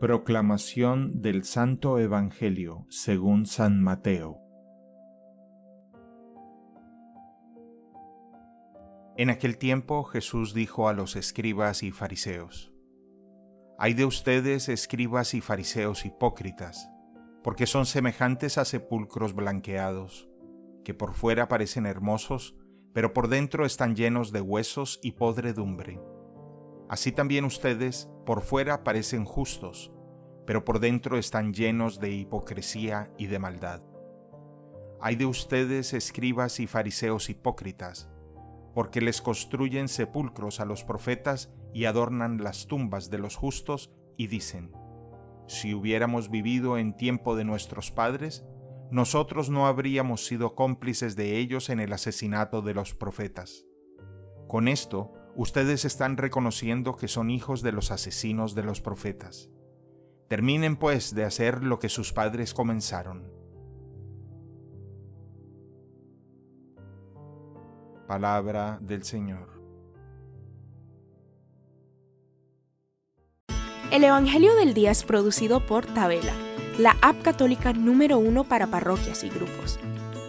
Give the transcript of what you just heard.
Proclamación del Santo Evangelio según San Mateo. En aquel tiempo Jesús dijo a los escribas y fariseos, Hay de ustedes, escribas y fariseos hipócritas, porque son semejantes a sepulcros blanqueados, que por fuera parecen hermosos, pero por dentro están llenos de huesos y podredumbre. Así también ustedes por fuera parecen justos, pero por dentro están llenos de hipocresía y de maldad. Hay de ustedes, escribas y fariseos hipócritas, porque les construyen sepulcros a los profetas y adornan las tumbas de los justos y dicen, si hubiéramos vivido en tiempo de nuestros padres, nosotros no habríamos sido cómplices de ellos en el asesinato de los profetas. Con esto, ustedes están reconociendo que son hijos de los asesinos de los profetas. Terminen pues de hacer lo que sus padres comenzaron. Palabra del Señor. El Evangelio del Día es producido por Tabela, la app católica número uno para parroquias y grupos.